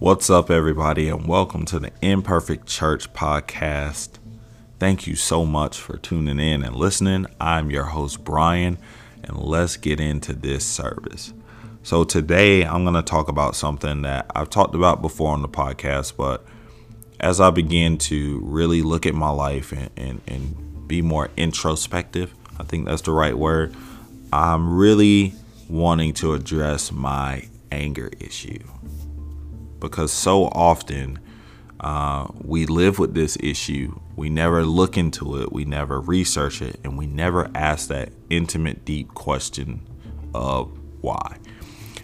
What's up, everybody, and welcome to the Imperfect Church podcast. Thank you so much for tuning in and listening. I'm your host, Brian, and let's get into this service. So, today I'm going to talk about something that I've talked about before on the podcast, but as I begin to really look at my life and, and, and be more introspective, I think that's the right word, I'm really wanting to address my anger issue because so often uh, we live with this issue. We never look into it, we never research it, and we never ask that intimate, deep question of why.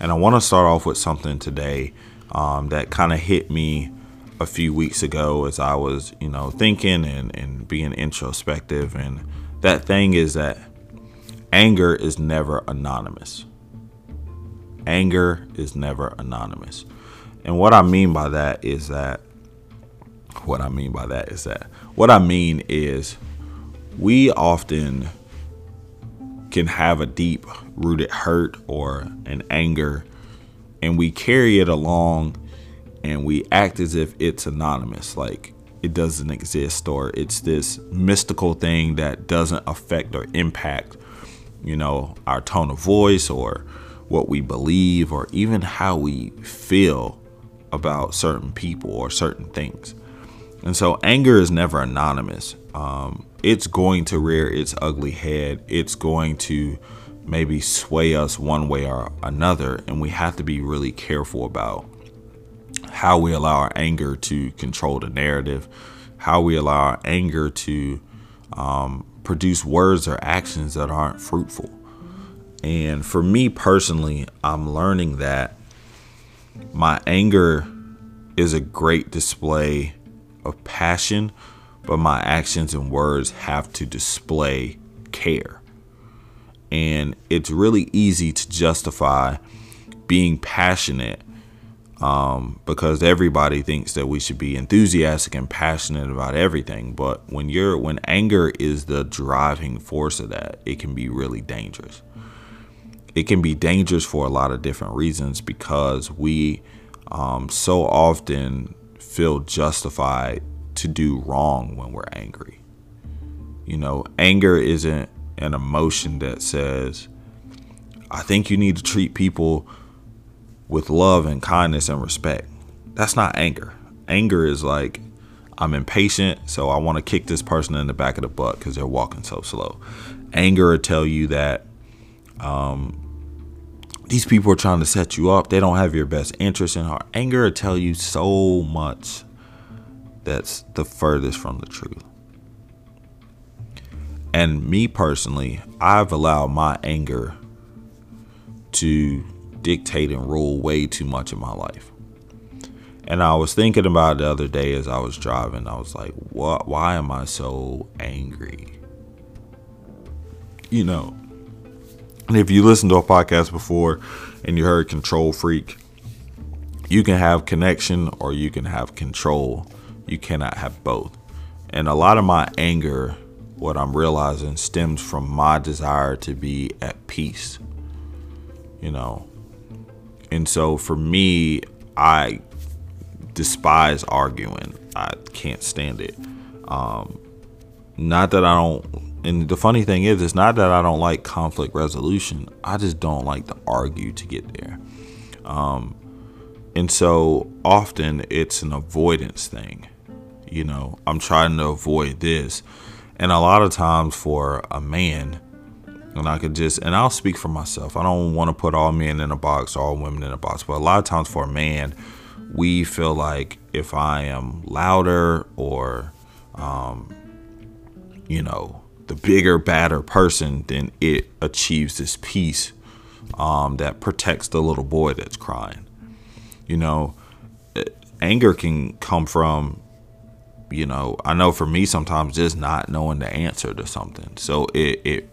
And I want to start off with something today um, that kind of hit me a few weeks ago as I was, you know, thinking and, and being introspective. And that thing is that anger is never anonymous. Anger is never anonymous. And what I mean by that is that what I mean by that is that what I mean is we often can have a deep rooted hurt or an anger and we carry it along and we act as if it's anonymous like it doesn't exist or it's this mystical thing that doesn't affect or impact you know our tone of voice or what we believe or even how we feel about certain people or certain things. And so anger is never anonymous. Um, it's going to rear its ugly head. It's going to maybe sway us one way or another. And we have to be really careful about how we allow our anger to control the narrative, how we allow our anger to um, produce words or actions that aren't fruitful. And for me personally, I'm learning that my anger is a great display of passion, but my actions and words have to display care. And it's really easy to justify being passionate um, because everybody thinks that we should be enthusiastic and passionate about everything. But when you're when anger is the driving force of that, it can be really dangerous it can be dangerous for a lot of different reasons because we um, so often feel justified to do wrong when we're angry. You know, anger isn't an emotion that says, I think you need to treat people with love and kindness and respect. That's not anger. Anger is like, I'm impatient, so I want to kick this person in the back of the butt because they're walking so slow. Anger will tell you that um, these people are trying to set you up. They don't have your best interest in heart. Anger will tell you so much that's the furthest from the truth. And me personally, I've allowed my anger to dictate and rule way too much of my life. And I was thinking about the other day as I was driving. I was like, "What? Why am I so angry?" You know, and if you listen to a podcast before and you heard control freak, you can have connection or you can have control. You cannot have both. And a lot of my anger, what I'm realizing, stems from my desire to be at peace. You know. And so for me, I despise arguing. I can't stand it. Um, not that I don't and the funny thing is, it's not that I don't like conflict resolution. I just don't like to argue to get there. Um, and so often it's an avoidance thing. You know, I'm trying to avoid this. And a lot of times for a man, and I could just, and I'll speak for myself. I don't want to put all men in a box, all women in a box, but a lot of times for a man, we feel like if I am louder or, um, you know, the bigger, badder person, then it achieves this peace um, that protects the little boy that's crying. You know, eh, anger can come from, you know, I know for me sometimes just not knowing the answer to something. So it, it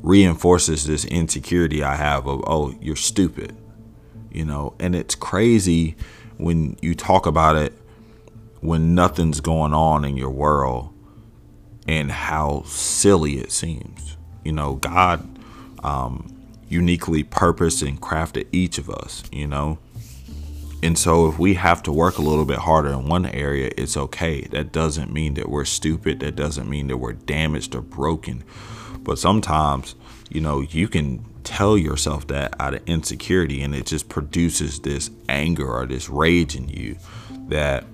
reinforces this insecurity I have of, oh, you're stupid. You know, and it's crazy when you talk about it when nothing's going on in your world and how silly it seems. You know, God um, uniquely purposed and crafted each of us, you know. And so if we have to work a little bit harder in one area, it's okay. That doesn't mean that we're stupid. That doesn't mean that we're damaged or broken. But sometimes, you know, you can tell yourself that out of insecurity and it just produces this anger or this rage in you that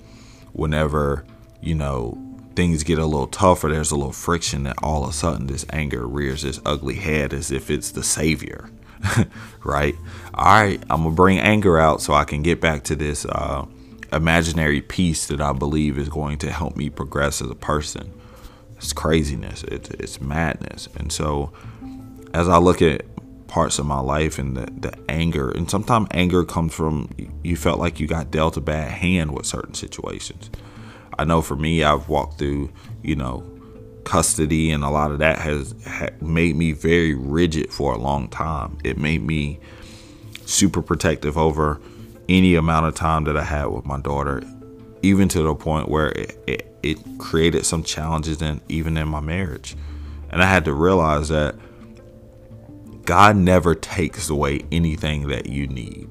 whenever, you know, things get a little tougher, there's a little friction that all of a sudden this anger rears its ugly head as if it's the savior. right? All right, I'm gonna bring anger out so I can get back to this uh, imaginary peace that I believe is going to help me progress as a person. It's craziness. It's it's madness. And so, as I look at parts of my life and the, the anger, and sometimes anger comes from you felt like you got dealt a bad hand with certain situations. I know for me, I've walked through, you know, custody and a lot of that has made me very rigid for a long time. It made me super protective over any amount of time that i had with my daughter even to the point where it, it, it created some challenges in even in my marriage. And i had to realize that god never takes away anything that you need.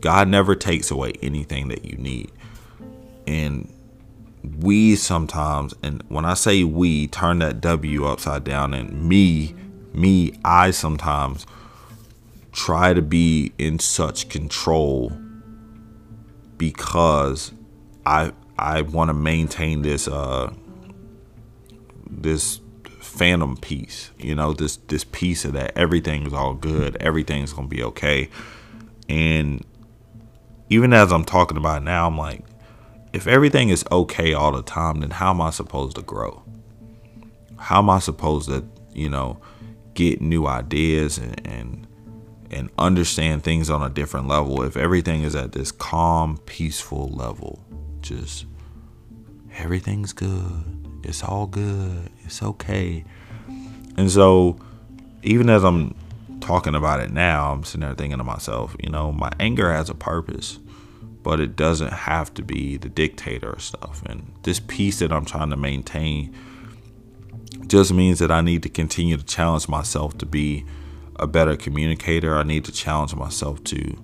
God never takes away anything that you need and we sometimes, and when I say we, turn that W upside down, and me, me, I sometimes try to be in such control because I I want to maintain this uh this phantom peace, you know, this this piece of that everything's all good, everything's gonna be okay, and even as I'm talking about now, I'm like, if everything is okay all the time, then how am I supposed to grow? How am I supposed to, you know, get new ideas and, and and understand things on a different level if everything is at this calm, peaceful level? Just everything's good. It's all good. It's okay. And so even as I'm talking about it now, I'm sitting there thinking to myself, you know, my anger has a purpose but it doesn't have to be the dictator stuff. And this peace that I'm trying to maintain just means that I need to continue to challenge myself to be a better communicator. I need to challenge myself to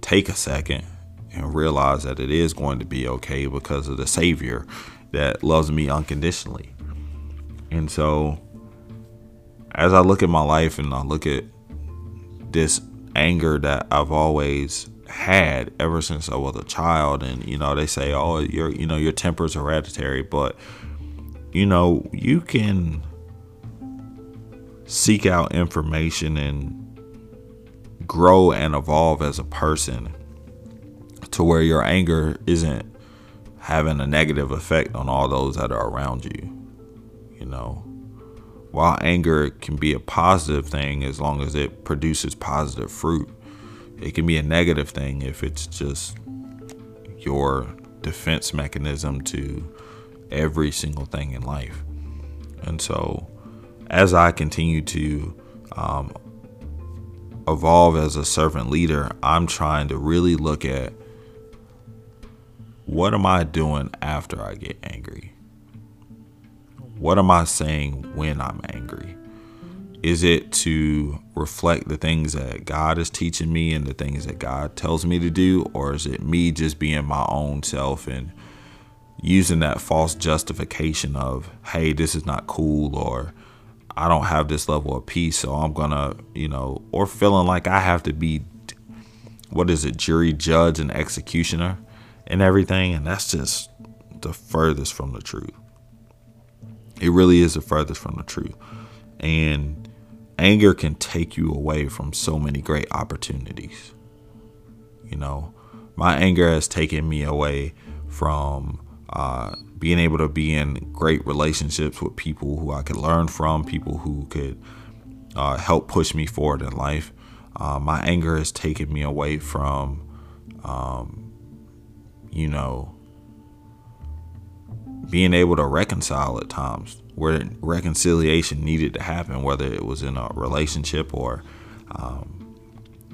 take a second and realize that it is going to be okay because of the Savior that loves me unconditionally. And so, as I look at my life and I look at this anger that I've always had ever since I was a child. And you know, they say, "Oh, your you know your temper is hereditary," but you know, you can seek out information and grow and evolve as a person to where your anger isn't having a negative effect on all those that are around you. You know, while anger can be a positive thing as long as it produces positive fruit it can be a negative thing if it's just your defense mechanism to every single thing in life. And so, as I continue to um, evolve as a servant leader, I'm trying to really look at what am I doing after I get angry? What am I saying when I'm angry? Is it to reflect the things that God is teaching me and the things that God tells me to do? Or is it me just being my own self and using that false justification of, hey, this is not cool or I don't have this level of peace, so I'm gonna, you know, or feeling like I have to be, what is it, jury, judge, and executioner and everything. And that's just the furthest from the truth. It really is the furthest from the truth. And anger can take you away from so many great opportunities. You know, my anger has taken me away from uh, being able to be in great relationships with people who I could learn from, people who could uh, help push me forward in life. Uh, my anger has taken me away from, um, you know, being able to reconcile at times where reconciliation needed to happen, whether it was in a relationship or, um,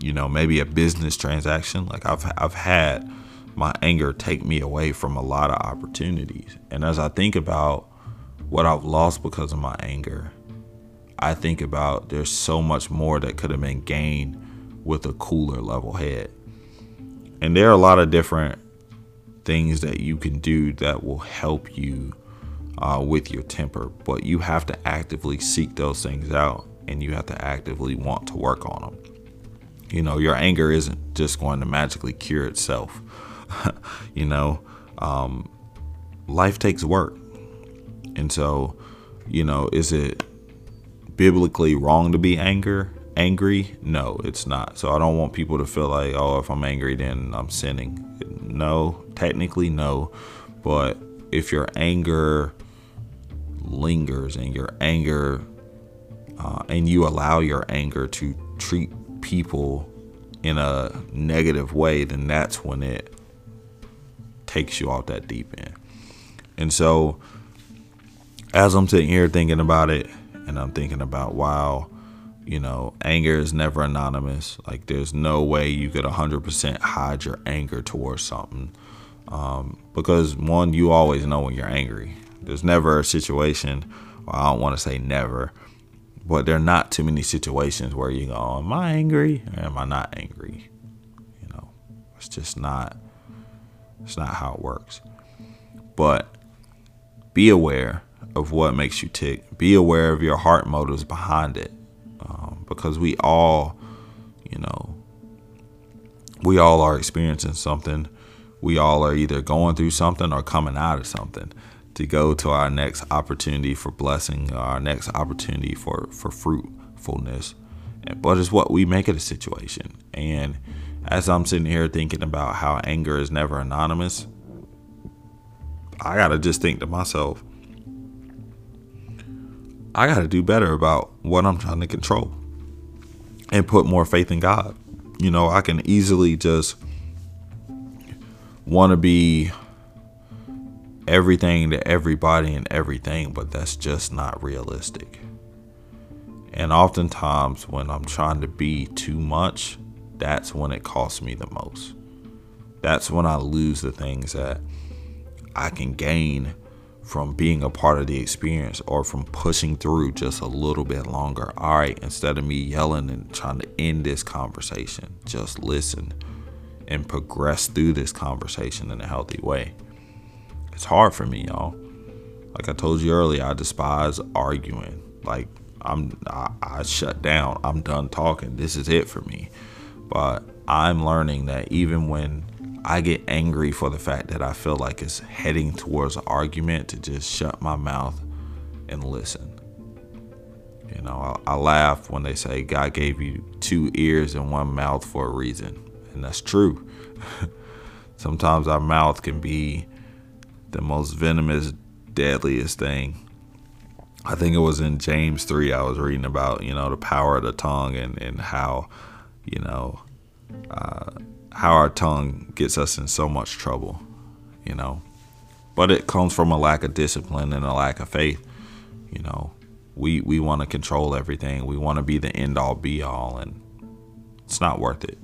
you know, maybe a business transaction. Like I've I've had my anger take me away from a lot of opportunities, and as I think about what I've lost because of my anger, I think about there's so much more that could have been gained with a cooler level head. and there are a lot of different things that you can do that will help you uh, with your temper, but you have to actively seek those things out and you have to actively want to work on them. You know, your anger isn't just going to magically cure itself. you know, um, life takes work. And so, you know, is it biblically wrong to be anger? Angry? No, it's not. So I don't want people to feel like, oh, if I'm angry, then I'm sinning. No, technically, no. But if your anger lingers and your anger, uh, and you allow your anger to treat people in a negative way, then that's when it takes you off that deep end. And so, as I'm sitting here thinking about it, and I'm thinking about, wow, you know, anger is never anonymous. Like, there's no way you could 100% hide your anger towards something. Um, because, one, you always know when you're angry. There's never a situation, I don't want to say never, but there are not too many situations where you go, Am I angry or am I not angry? You know, it's just not, it's not how it works. But be aware of what makes you tick. Be aware of your heart motives behind it. Um, because we all, you know, we all are experiencing something. We all are either going through something or coming out of something to go to our next opportunity for blessing, our next opportunity for, for fruitfulness. But it's what we make of the situation. And as I'm sitting here thinking about how anger is never anonymous, I got to just think to myself, I got to do better about what I'm trying to control and put more faith in God. You know, I can easily just want to be everything to everybody and everything, but that's just not realistic. And oftentimes, when I'm trying to be too much, that's when it costs me the most. That's when I lose the things that I can gain from being a part of the experience or from pushing through just a little bit longer. All right, instead of me yelling and trying to end this conversation, just listen and progress through this conversation in a healthy way. It's hard for me, y'all. Like I told you earlier, I despise arguing. Like I'm I, I shut down. I'm done talking. This is it for me. But I'm learning that even when I get angry for the fact that I feel like it's heading towards an argument to just shut my mouth and listen. You know, I, I, laugh when they say God gave you two ears and one mouth for a reason, and that's true. Sometimes our mouth can be the most venomous, deadliest thing. I think it was in James 3 I was reading about, you know, the power of the tongue and, and how, you know, uh, how our tongue gets us in so much trouble, you know. But it comes from a lack of discipline and a lack of faith. You know, we we want to control everything. We want to be the end all be all, and it's not worth it.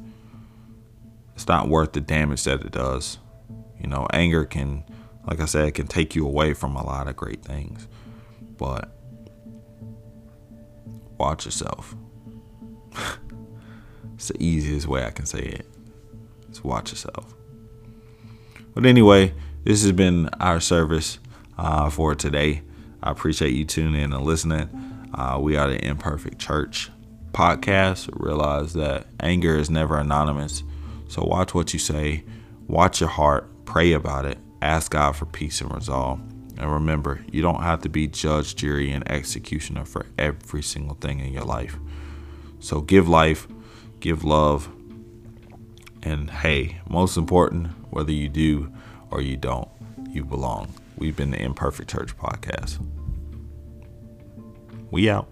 It's not worth the damage that it does. You know, anger can, like I said, can take you away from a lot of great things. But watch yourself. it's the easiest way I can say it. Watch yourself. But anyway, this has been our service uh, for today. I appreciate you tuning in and listening. Uh, we are the Imperfect Church podcast. Realize that anger is never anonymous. So watch what you say, watch your heart, pray about it, ask God for peace and resolve. And remember, you don't have to be judge, jury, and executioner for every single thing in your life. So give life, give love, and hey, most important, whether you do or you don't, you belong. We've been the Imperfect Church Podcast. We out.